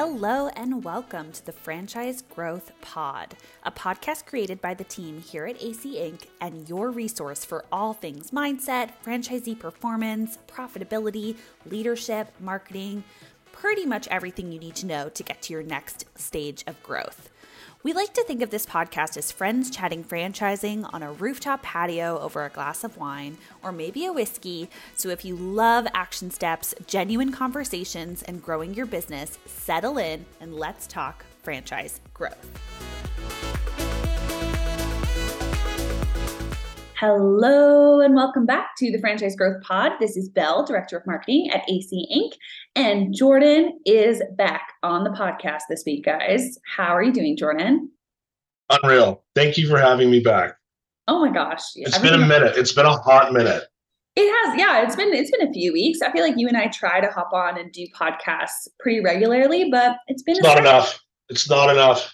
Hello and welcome to the Franchise Growth Pod, a podcast created by the team here at AC Inc. and your resource for all things mindset, franchisee performance, profitability, leadership, marketing, pretty much everything you need to know to get to your next stage of growth. We like to think of this podcast as friends chatting franchising on a rooftop patio over a glass of wine or maybe a whiskey. So if you love action steps, genuine conversations, and growing your business, settle in and let's talk franchise growth. Hello and welcome back to the Franchise Growth Pod. This is Belle, Director of Marketing at AC Inc. And Jordan is back on the podcast this week, guys. How are you doing, Jordan? Unreal. Thank you for having me back. Oh my gosh. It's been a minute. It's been a hot minute. It has, yeah. It's been it's been a few weeks. I feel like you and I try to hop on and do podcasts pretty regularly, but it's been it's not second. enough. It's not enough.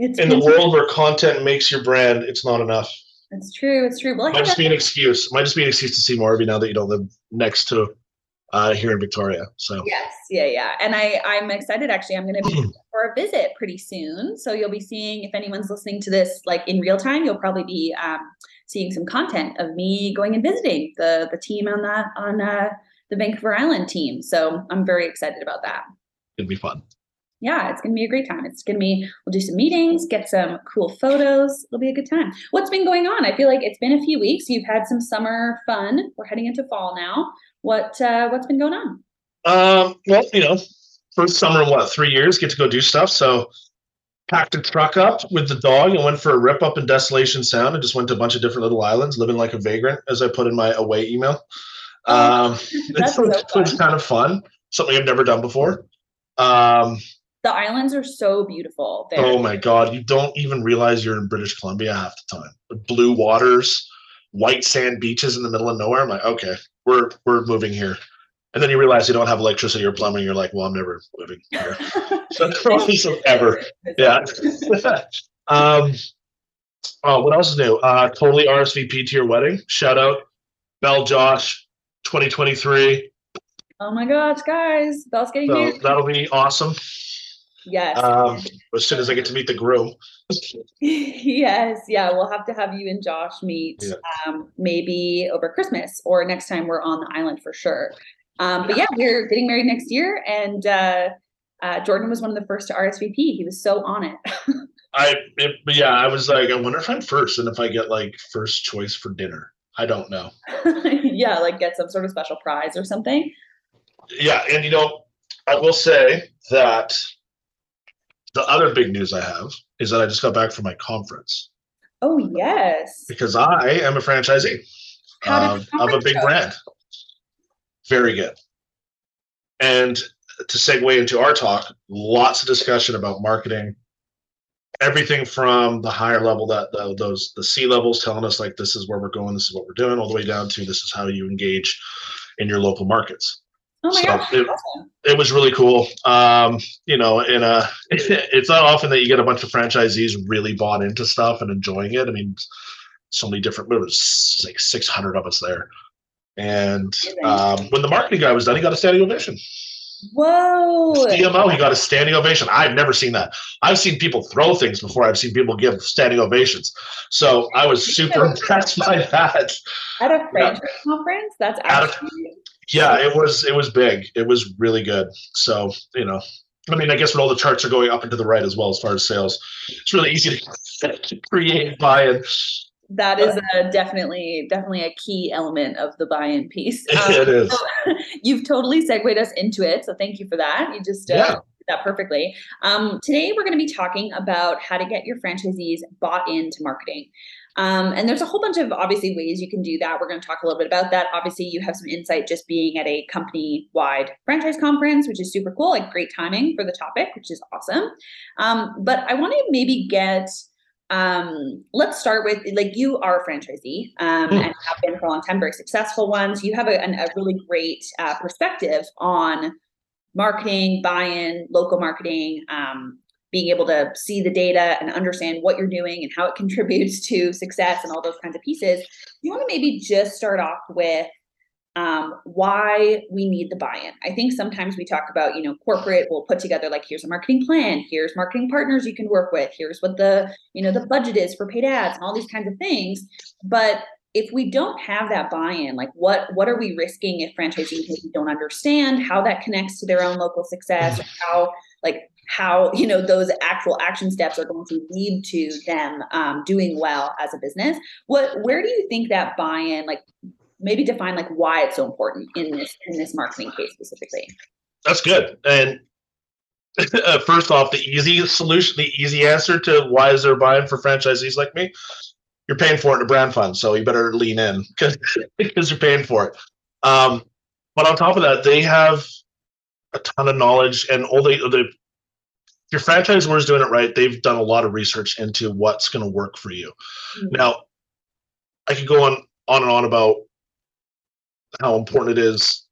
It's in the world where content makes your brand, it's not enough. It's true. It's true. Well, might just be an excuse. Might just be an excuse to see more of you now that you don't live next to uh, here in Victoria. So yes, yeah, yeah. And I I'm excited. Actually, I'm going to be for a visit pretty soon. So you'll be seeing if anyone's listening to this like in real time, you'll probably be um, seeing some content of me going and visiting the the team on that on uh, the Vancouver Island team. So I'm very excited about that. It'll be fun yeah, it's going to be a great time. It's going to be, we'll do some meetings, get some cool photos. It'll be a good time. What's been going on? I feel like it's been a few weeks. You've had some summer fun. We're heading into fall now. What, uh, what's been going on? Um, well, you know, first summer in what, three years, get to go do stuff. So packed a truck up with the dog and went for a rip up in Desolation Sound and just went to a bunch of different little islands, living like a vagrant, as I put in my away email. Oh, um, it's, so it's kind of fun, something I've never done before. Um, the islands are so beautiful. There. Oh my god, you don't even realize you're in British Columbia half the time. The blue waters, white sand beaches in the middle of nowhere. I'm like, okay, we're we're moving here. And then you realize you don't have electricity or plumbing. You're like, well, I'm never moving here. so, so ever. Yeah. um, oh, what else is new? Uh, totally RSVP to your wedding. Shout out, Belle Josh, 2023. Oh my gosh, guys, Belle's getting so married. That'll be awesome. Yes. Um, as soon as I get to meet the groom. yes. Yeah. We'll have to have you and Josh meet yeah. um, maybe over Christmas or next time we're on the island for sure. Um, but yeah, we're getting married next year. And uh, uh, Jordan was one of the first to RSVP. He was so on it. I, it, yeah, I was like, I wonder if I'm first and if I get like first choice for dinner. I don't know. yeah. Like get some sort of special prize or something. Yeah. And you know, I will say that the other big news I have is that I just got back from my conference. Oh yes. Because I am a franchisee um, of a big go? brand. Very good. And to segue into our talk, lots of discussion about marketing, everything from the higher level that the, those the C levels telling us like this is where we're going, this is what we're doing, all the way down to this is how you engage in your local markets. Oh my so gosh, it, awesome. it was really cool. Um, you know, in a, it's not often that you get a bunch of franchisees really bought into stuff and enjoying it. I mean, so many different, there was like 600 of us there. And um, when the marketing guy was done, he got a standing ovation. Whoa. CMO, he got a standing ovation. I've never seen that. I've seen people throw things before. I've seen people give standing ovations. So I was super impressed by that. At a franchise yeah. conference? That's actually yeah, it was it was big. It was really good. So you know, I mean, I guess when all the charts are going up and to the right as well as far as sales, it's really easy to create buy-in. That is a definitely definitely a key element of the buy-in piece. Um, it is. So you've totally segued us into it, so thank you for that. You just uh, yeah that perfectly. Um, today, we're going to be talking about how to get your franchisees bought into marketing. Um, and there's a whole bunch of obviously ways you can do that. We're going to talk a little bit about that. Obviously, you have some insight just being at a company wide franchise conference, which is super cool, like great timing for the topic, which is awesome. Um, but I want to maybe get um, let's start with like you are a franchisee um, mm. and have been for a long time, very successful ones. You have a, a really great uh, perspective on marketing, buy-in, local marketing, um, being able to see the data and understand what you're doing and how it contributes to success and all those kinds of pieces. You want to maybe just start off with um, why we need the buy-in. I think sometimes we talk about, you know, corporate will put together like, here's a marketing plan, here's marketing partners you can work with, here's what the, you know, the budget is for paid ads and all these kinds of things. But if we don't have that buy-in, like what what are we risking if franchisees don't understand how that connects to their own local success, or how like how you know those actual action steps are going to lead to them um, doing well as a business. What where do you think that buy-in like maybe define like why it's so important in this in this marketing case specifically? That's good. And uh, first off the easy solution the easy answer to why is there buying for franchisees like me? You're paying for it in a brand fund so you better lean in because because you're paying for it. Um, but on top of that they have a ton of knowledge and all the, the your franchisor is doing it right, they've done a lot of research into what's going to work for you. Mm-hmm. Now, I could go on on and on about how important it is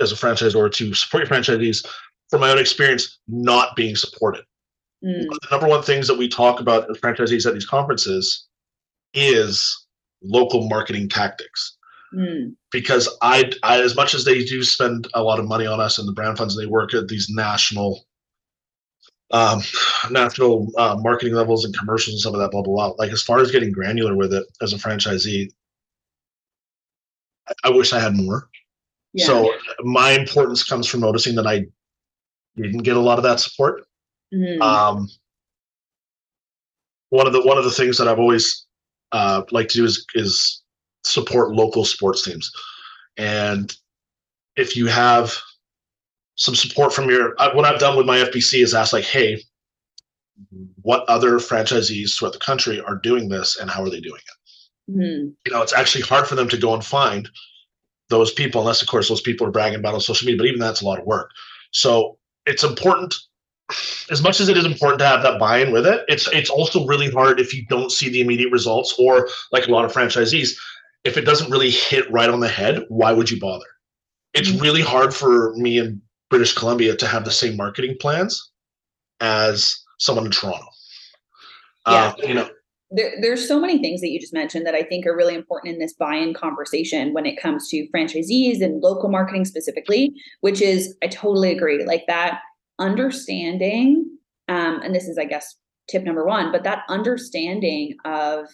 as a franchisor to support your franchisees. From my own experience, not being supported. Mm. the number one things that we talk about as franchisees at these conferences is local marketing tactics. Mm. Because I, I, as much as they do spend a lot of money on us and the brand funds, they work at these national um, national uh, marketing levels and commercials and some of that, blah, blah, blah. Like as far as getting granular with it as a franchisee, I, I wish I had more. Yeah. So my importance comes from noticing that I didn't get a lot of that support. Mm-hmm. Um, one of the one of the things that I've always uh, like to do is is support local sports teams, and if you have some support from your what I've done with my FBC is ask like, hey, what other franchisees throughout the country are doing this and how are they doing it? Mm-hmm. You know, it's actually hard for them to go and find those people, unless of course those people are bragging about on social media, but even that's a lot of work. So it's important as much as it is important to have that buy-in with it, it's it's also really hard if you don't see the immediate results or like a lot of franchisees, if it doesn't really hit right on the head, why would you bother? It's mm-hmm. really hard for me and British Columbia to have the same marketing plans as someone in Toronto. Yeah. Uh, you know, there, there's so many things that you just mentioned that I think are really important in this buy-in conversation when it comes to franchisees and local marketing specifically, which is I totally agree. Like that understanding, um, and this is, I guess, tip number one, but that understanding of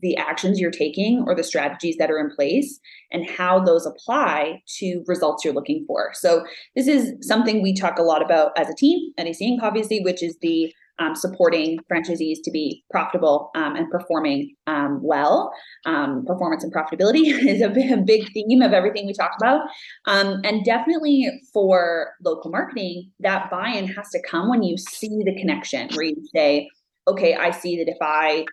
the actions you're taking or the strategies that are in place and how those apply to results you're looking for. So this is something we talk a lot about as a team at AC Inc., obviously, which is the um, supporting franchisees to be profitable um, and performing um, well. Um, performance and profitability is a, a, big theme of everything we talk about. Um, and definitely for local marketing, that buy in has to come when you see the connection where you say, okay, I see that if I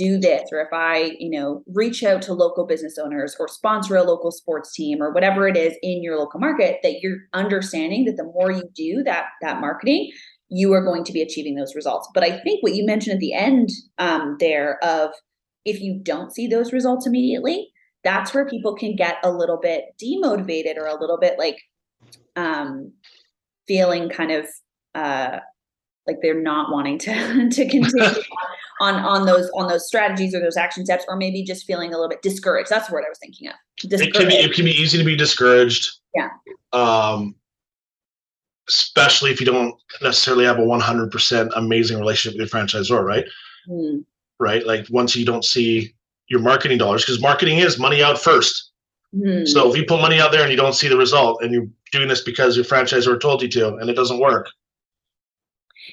do this or if i you know reach out to local business owners or sponsor a local sports team or whatever it is in your local market that you're understanding that the more you do that that marketing you are going to be achieving those results. But i think what you mentioned at the end um, there of if you don't see those results immediately that's where people can get a little bit demotivated or a little bit like um, feeling kind of uh, like they're not wanting to to continue on on those on those strategies or those action steps, or maybe just feeling a little bit discouraged. That's the word I was thinking of. It can be it can be easy to be discouraged. Yeah. Um, especially if you don't necessarily have a 100% amazing relationship with your franchisor, right? Mm. Right. Like once you don't see your marketing dollars, because marketing is money out first. Mm. So if you put money out there and you don't see the result, and you're doing this because your franchisor told you to, and it doesn't work,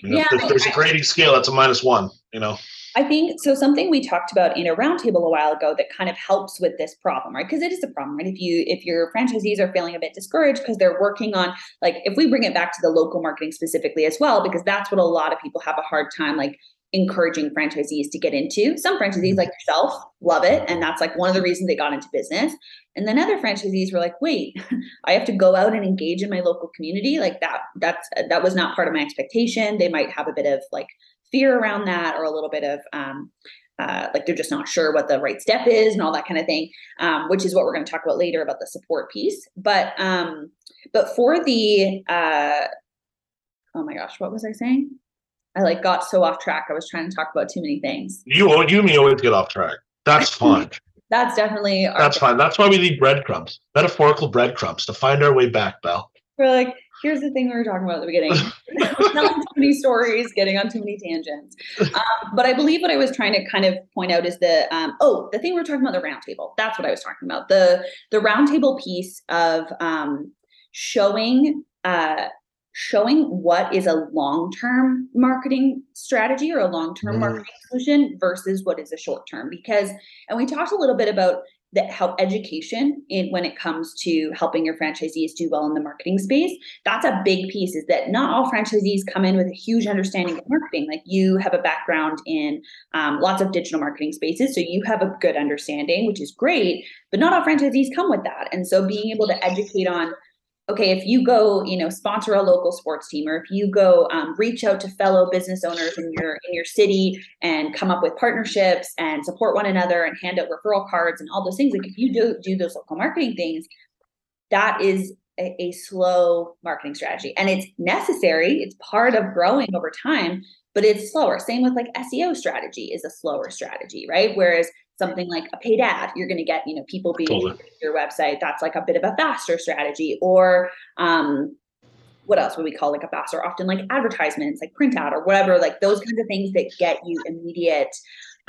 you know, yeah, if there's a grading scale, that's a minus one. You know. I think so. Something we talked about in a roundtable a while ago that kind of helps with this problem, right? Because it is a problem, right? If you if your franchisees are feeling a bit discouraged because they're working on like if we bring it back to the local marketing specifically as well, because that's what a lot of people have a hard time like encouraging franchisees to get into. Some franchisees like yourself love it, and that's like one of the reasons they got into business. And then other franchisees were like, "Wait, I have to go out and engage in my local community. Like that that's that was not part of my expectation. They might have a bit of like fear around that or a little bit of um, uh, like they're just not sure what the right step is and all that kind of thing, um, which is what we're going to talk about later about the support piece. But um, but for the uh, oh my gosh, what was I saying? I like got so off track. I was trying to talk about too many things. You you me always get off track. That's fine. that's definitely that's fine. That's why we need breadcrumbs, metaphorical breadcrumbs to find our way back, Belle. We're like, here's the thing we were talking about at the beginning telling too many stories getting on too many tangents um, but i believe what i was trying to kind of point out is the um, oh the thing we are talking about the roundtable that's what i was talking about the the roundtable piece of um, showing uh, showing what is a long-term marketing strategy or a long-term mm. marketing solution versus what is a short-term. Because and we talked a little bit about that help education in when it comes to helping your franchisees do well in the marketing space that's a big piece is that not all franchisees come in with a huge understanding of marketing. Like you have a background in um, lots of digital marketing spaces so you have a good understanding which is great but not all franchisees come with that. And so being able to educate on okay, if you go, you know, sponsor a local sports team, or if you go um, reach out to fellow business owners in your in your city and come up with partnerships and support one another and hand out referral cards and all those things, like if you do do those local marketing things, that is a, a slow marketing strategy, and it's necessary. It's part of growing over time, but it's slower. Same with like SEO strategy is a slower strategy, right? Whereas something like a paid ad you're going to get you know people being totally. your website. That's like a bit of a faster strategy. Or um what else would we call like a faster? Often like advertisements like print out or whatever like those kinds of things that get you immediate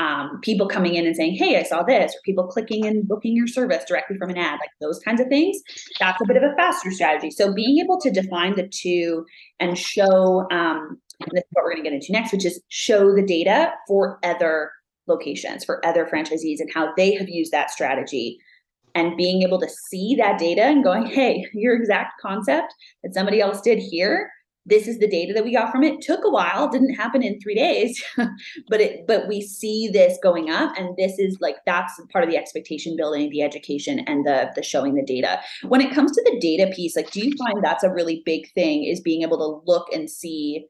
um, people coming in and saying hey i saw this or people clicking and booking your service directly from an ad like those kinds of things. That's a bit of a faster strategy. So being able to define the two and show um, and this is what we're going to get into next which is show the data for other locations for other franchisees and how they have used that strategy. And being able to see that data and going hey your exact concept that somebody else did here this is the data that we got from it. Took a while didn't happen in three days but it but we see this going up and this is like that's part of the expectation building the education and the the showing the data. When it comes to the data piece like do you find that's a really big thing is being able to look and see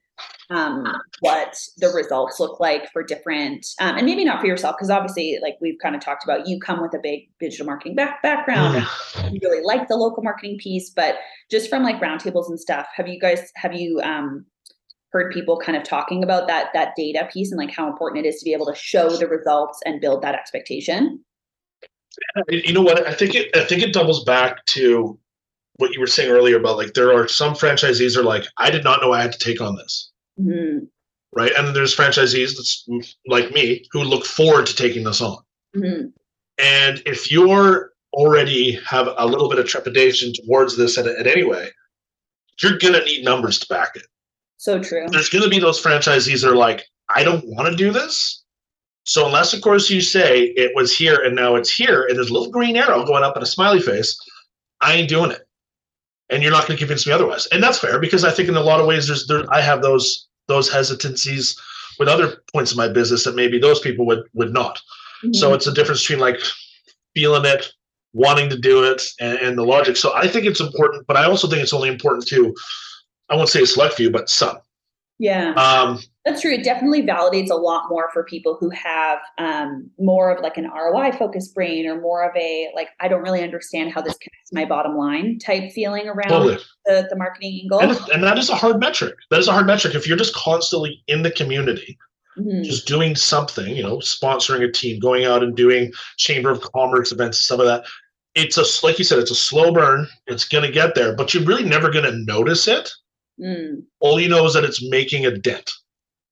um, what the results look like for different, um, and maybe not for yourself, because obviously, like we've kind of talked about, you come with a big digital marketing back- background. Mm. You really like the local marketing piece, but just from like roundtables and stuff, have you guys have you um, heard people kind of talking about that that data piece and like how important it is to be able to show the results and build that expectation? You know what? I think it I think it doubles back to what you were saying earlier about like there are some franchisees are like I did not know I had to take on this. Mm-hmm. Right. And there's franchisees that's like me who look forward to taking this on. Mm-hmm. And if you're already have a little bit of trepidation towards this at, at any way, you're going to need numbers to back it. So true. There's going to be those franchisees that are like, I don't want to do this. So unless, of course, you say it was here and now it's here, and there's a little green arrow going up in a smiley face, I ain't doing it. And you're not going to convince me otherwise. And that's fair because I think in a lot of ways, there's there I have those those hesitancies with other points of my business that maybe those people would would not. Mm-hmm. So it's a difference between like feeling it, wanting to do it, and, and, the logic. So I think it's important, but I also think it's only important to, I won't say a select few, but some. Yeah. Um, that's true. It definitely validates a lot more for people who have um, more of like an ROI focused brain or more of a like, I don't really understand how this connects my bottom line type feeling around totally. the, the marketing angle. And, and, that is a hard metric. That is a hard metric. If you're just constantly in the community, mm-hmm. just doing something, you know, sponsoring a team, going out and doing chamber of commerce events, some of that. It's a, like you said, it's a slow burn. It's going to get there, but you're really never going to notice it Mm. All you know is that it's making a dent,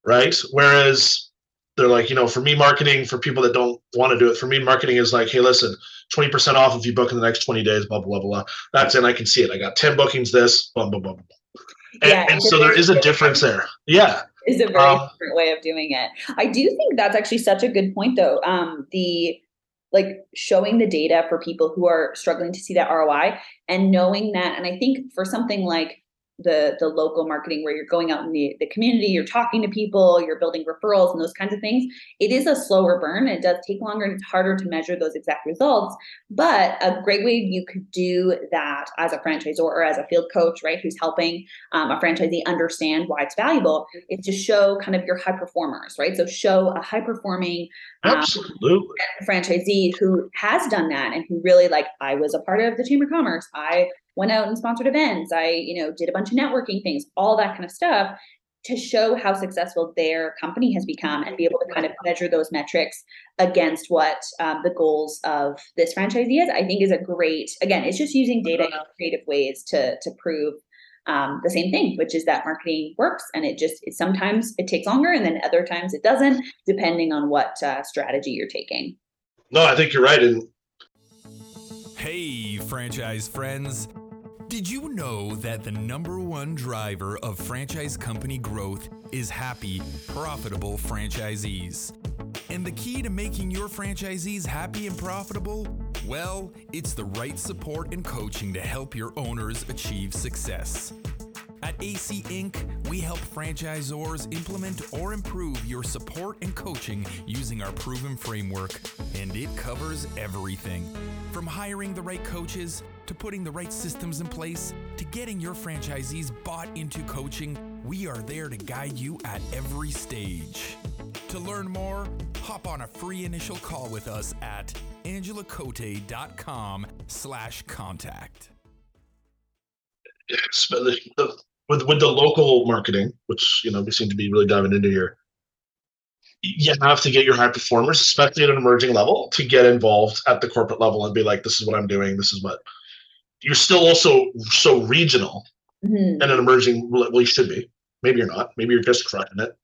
right? Whereas they're like, you know, for me, marketing for people that don't want to do it, for me, marketing is like, hey, listen, 20% off if you book in the next 20 days, blah, blah, blah, blah. That's it. I can see it. I got 10 bookings, this, blah, blah, blah, blah. And, yeah, and so there is a difference there. Yeah. Is a very um, different way of doing it. I do think that's actually such a good point, though. Um, the like showing the data for people who are struggling to see that ROI and knowing that. And I think for something like the the local marketing where you're going out in the, the community you're talking to people you're building referrals and those kinds of things it is a slower burn it does take longer and it's harder to measure those exact results. But a great way you could do that as a franchisor or as a field coach right who's helping um, a franchisee understand why it's valuable is to show kind of your high performers right? So show a high performing um, Absolutely. franchisee who has done that and who really like i was a part of the chamber of commerce. I went out and sponsored events. I, you know, did a bunch of networking things, all that kind of stuff to show how successful their company has become and be able to kind of measure those metrics against what um, the goals of this franchisee is, I think is a great, again, it's just using data in creative ways to, to prove um, the same thing, which is that marketing works and it just, it, sometimes it takes longer and then other times it doesn't, depending on what uh, strategy you're taking. No, I think you're right. And hey, franchise friends. Did you know that the number one driver of franchise company growth is happy, profitable franchisees? And the key to making your franchisees happy and profitable? Well, it's the right support and coaching to help your owners achieve success. At AC Inc., we help franchisors implement or improve your support and coaching using our proven framework, and it covers everything from hiring the right coaches to putting the right systems in place to getting your franchisees bought into coaching. We are there to guide you at every stage. To learn more, hop on a free initial call with us at angelacote.com slash contact. The, with with the local marketing, which you know we seem to be really diving into here, you have to get your high performers, especially at an emerging level, to get involved at the corporate level and be like, "This is what I'm doing. This is what." You're still also so regional mm-hmm. and an emerging. Well, you should be. Maybe you're not. Maybe you're just crushing it.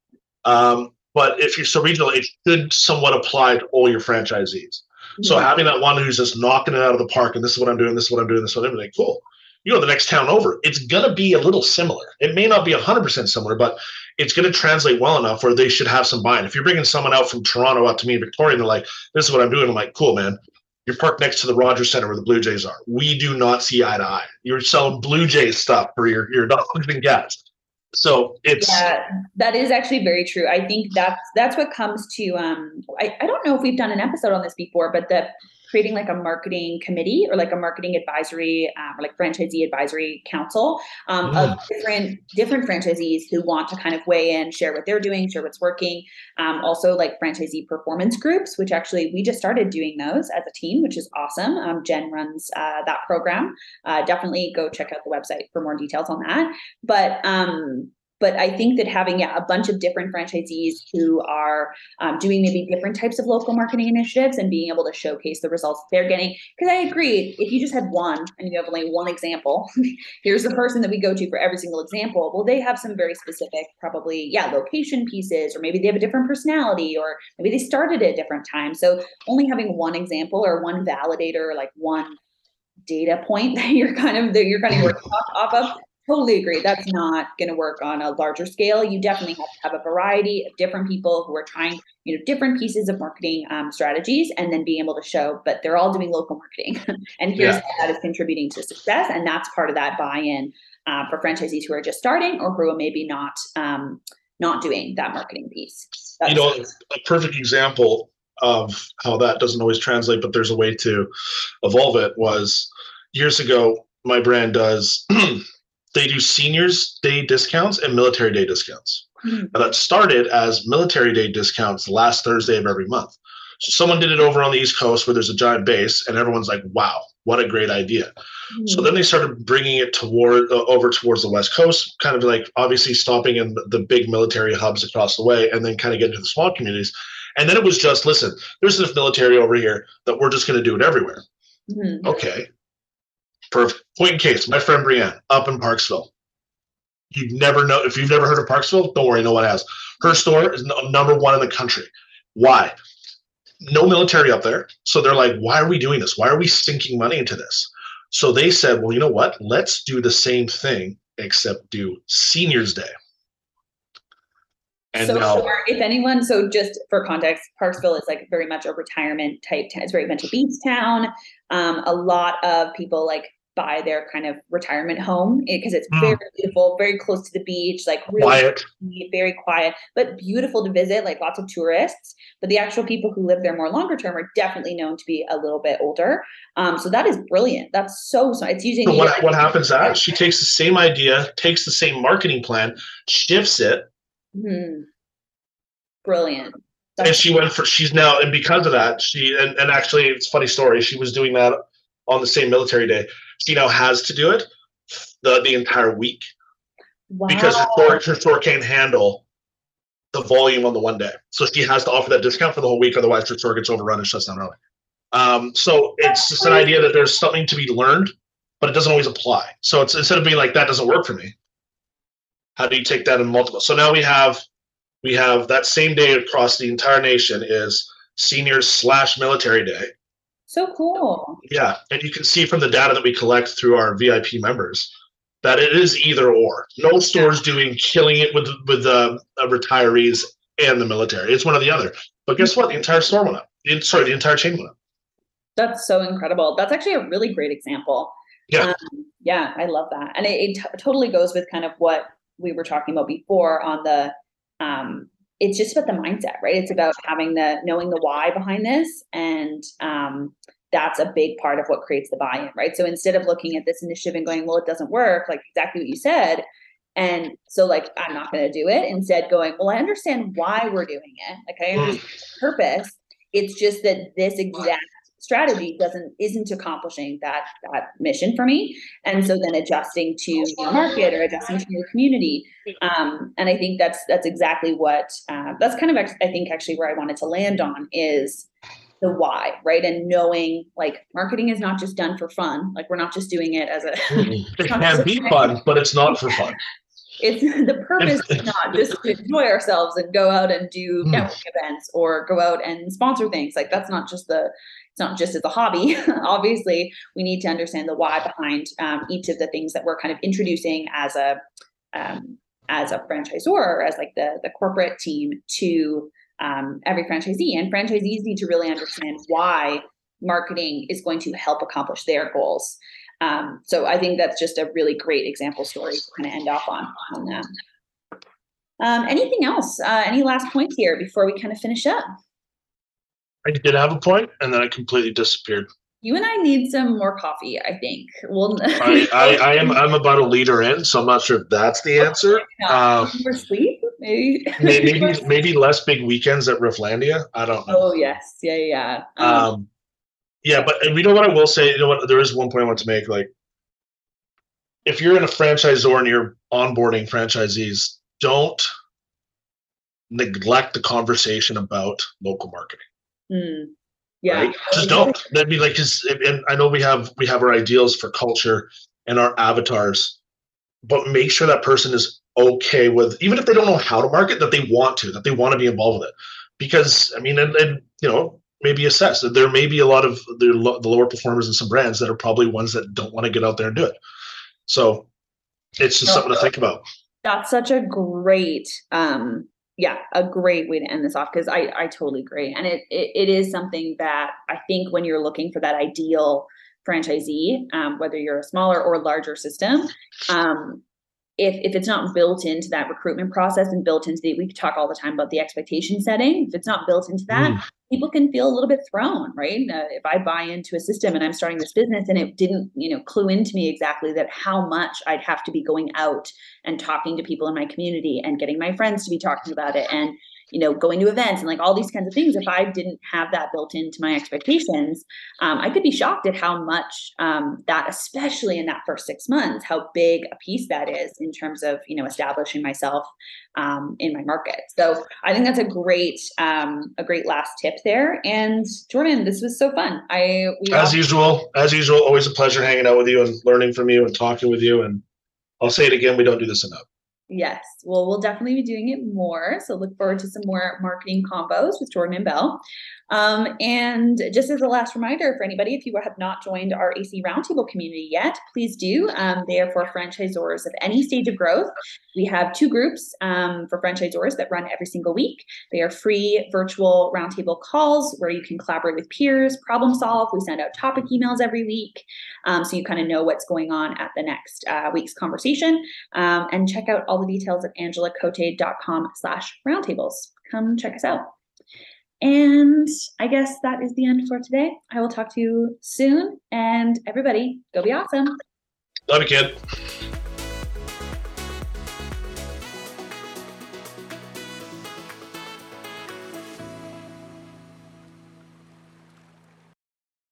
Um, but if you're so regional, it should somewhat apply to all your franchisees. Mm-hmm. So having that one who's just knocking it out of the park, and this is what I'm doing, this is what I'm doing, this is what I'm doing, cool you know the next town over it's going to be a little similar. It may not be 100% similar but it's going to translate well enough where they should have some buy-in. If you're bringing someone out from toronto out to me in victoria and they're like this is what i'm doing i'm like cool man. You're parked next to the rogers center where the blue jays are. We do not see eye to eye. You're selling blue jays stuff for your, your dogs and cats so it's yeah that is actually very true. I think that's that's what comes to um I, I don't know if we've done an episode on this before but the creating like a marketing committee or like a marketing advisory um, or like franchisee advisory council um, mm. of different different franchisees who want to kind of weigh in, share what they're doing, share what's working. Um, also like franchisee performance groups, which actually we just started doing those as a team, which is awesome. Um, Jen runs uh, that program. Uh, definitely go check out the website for more details on that. But um, but I think that having yeah, a bunch of different franchisees who are um, doing maybe different types of local marketing initiatives and being able to showcase the results they're getting. Because I agree, if you just had one and you have only one example, here's the person that we go to for every single example. Well, they have some very specific, probably, yeah, location pieces, or maybe they have a different personality, or maybe they started at a different time. So only having one example or one validator, like one data point that you're kind of that you're kind of working off, off of totally agree. That's not going to work on a larger scale. You definitely have to have a variety of different people who are trying, you know, different pieces of marketing um, strategies, and then being able to show. But they're all doing local marketing, and here's yeah. how that is contributing to success, and that's part of that buy-in uh, for franchisees who are just starting or who are maybe not um, not doing that marketing piece. That's you know, a perfect example of how that doesn't always translate, but there's a way to evolve it. Was years ago, my brand does they do seniors day discounts and military day discounts. Mm-hmm. Now that started as military day discounts last Thursday of every month. So someone did it over on the East Coast where there's a giant base, and everyone's like, "Wow, what a great idea!" Mm-hmm. So then they started bringing it toward uh, over towards the West Coast, kind of like obviously stopping in the, the big military hubs across the way, and then kind of getting to the small communities. And then it was just, listen, there's enough military over here that we're just going to do it everywhere. Mm-hmm. Okay, for point in case, my friend Brienne up in Parksville. You've never know if you've never heard of Parksville. Don't worry, no one has. Her store is number one in the country. Why? No military up there, so they're like, why are we doing this? Why are we sinking money into this? So they said, well, you know what? Let's do the same thing except do Seniors Day. And so now, for, if anyone, so just for context, Parksville is like very much a retirement type. It's very much a beach town. Um, a lot of people like buy their kind of retirement home because it's mm. very beautiful, very close to the beach, like really quiet, very quiet, but beautiful to visit, like lots of tourists. But the actual people who live there more longer term are definitely known to be a little bit older. Um, so that is brilliant. That's so so. It's using. So what, what happens? That she takes the same idea, takes the same marketing plan, shifts it. Mm. Brilliant. That's and she went for she's now and because of that she and, and actually it's funny story she was doing that on the same military day she now has to do it the, the entire week wow. because her store, her store can't handle the volume on the one day. So she has to offer that discount for the whole week, otherwise her store gets overrun and shuts down early. Um, so it's just an idea that there's something to be learned, but it doesn't always apply. So it's instead of being like that doesn't work for me. How do you take that in multiple? So now we have we have that same day across the entire nation is seniors slash military day. So cool. Yeah, and you can see from the data that we collect through our VIP members that it is either or. No store's doing killing it with with the uh, retirees and the military. It's one or the other. But guess what? The entire store went up. The, sorry, the entire chain went up. That's so incredible. That's actually a really great example. Yeah. Um, yeah, I love that. And it, it t- totally goes with kind of what we were talking about before on the um it's just about the mindset, right? It's about having the knowing the why behind this and um that's a big part of what creates the buy-in, right? So instead of looking at this initiative and going, well, it doesn't work, like exactly what you said, and so like I'm not going to do it. Instead, going, well, I understand why we're doing it. Like I understand the purpose. It's just that this exact strategy doesn't isn't accomplishing that that mission for me. And so then adjusting to your market or adjusting to your community. Um, and i think that's that's exactly what uh, that's kind of i think actually where i wanted to land on is the why right? And knowing like marketing is not just done for fun. Like we're not just doing it as a it can be fun but it's not for fun. It's the purpose is not just to enjoy ourselves and go out and do hmm. networking events or go out and sponsor things. Like that's not just the it's not just as a hobby. Obviously, we need to understand the why behind um, each of the things that we're kind of introducing as a um, as a franchisor or as like the the corporate team to um, every franchisee. And franchisees need to really understand why marketing is going to help accomplish their goals. Um, so I think that's just a really great example story to kind of end off on on that. Um, anything else? Uh, any last points here before we kind of finish up? I did have a point, and then it completely disappeared. You and I need some more coffee. I think. Well, I, I, I, am. I'm about a liter in, so I'm not sure if that's the answer. Uh, more sleep, maybe. maybe, maybe less big weekends at Rifflandia. I don't know. Oh yes, yeah, yeah. Um, um, yeah, but you know what I will say. You know what? There is one point I want to make. Like, if you're in a franchisor and you're onboarding franchisees, don't neglect the conversation about local marketing. Mm. Yeah. Right? Just don't. I mean, like, and I know we have we have our ideals for culture and our avatars, but make sure that person is okay with even if they don't know how to market, that they want to, that they want to be involved with it. Because I mean, and, and you know, maybe assess that there may be a lot of the, the lower performers in some brands that are probably ones that don't want to get out there and do it. So it's just something to think about. That's such a great um yeah, a great way to end this off because I, I totally agree. And it, it, it is something that I think when you're looking for that ideal franchisee, um, whether you're a smaller or larger system, um, if, if it's not built into that recruitment process and built into the, we talk all the time about the expectation setting. If it's not built into that, mm. People can feel a little bit thrown, right? Uh, if I buy into a system and I'm starting this business and it didn't, you know, clue into me exactly that how much I'd have to be going out and talking to people in my community and getting my friends to be talking about it and you know, going to events and like all these kinds of things. If I didn't have that built into my expectations, um, I could be shocked at how much um, that, especially in that first six months, how big a piece that is in terms of you know establishing myself um, in my market. So I think that's a great um, a great last tip there. And Jordan, this was so fun. I as usual, as usual, always a pleasure hanging out with you and learning from you and talking with you. And I'll say it again, we don't do this enough. Yes. Well, we'll definitely be doing it more. So look forward to some more marketing combos with Jordan and Belle. Um, and just as a last reminder for anybody, if you have not joined our AC Roundtable community yet, please do. Um, they are for franchisors of any stage of growth. We have two groups um, for franchisors that run every single week. They are free virtual roundtable calls where you can collaborate with peers, problem solve. We send out topic emails every week. Um, so you kind of know what's going on at the next uh, week's conversation. Um, and check out all the details at angelacote.com slash roundtables. Come check us out. And I guess that is the end for today. I will talk to you soon. And everybody, go be awesome. Love you, kid.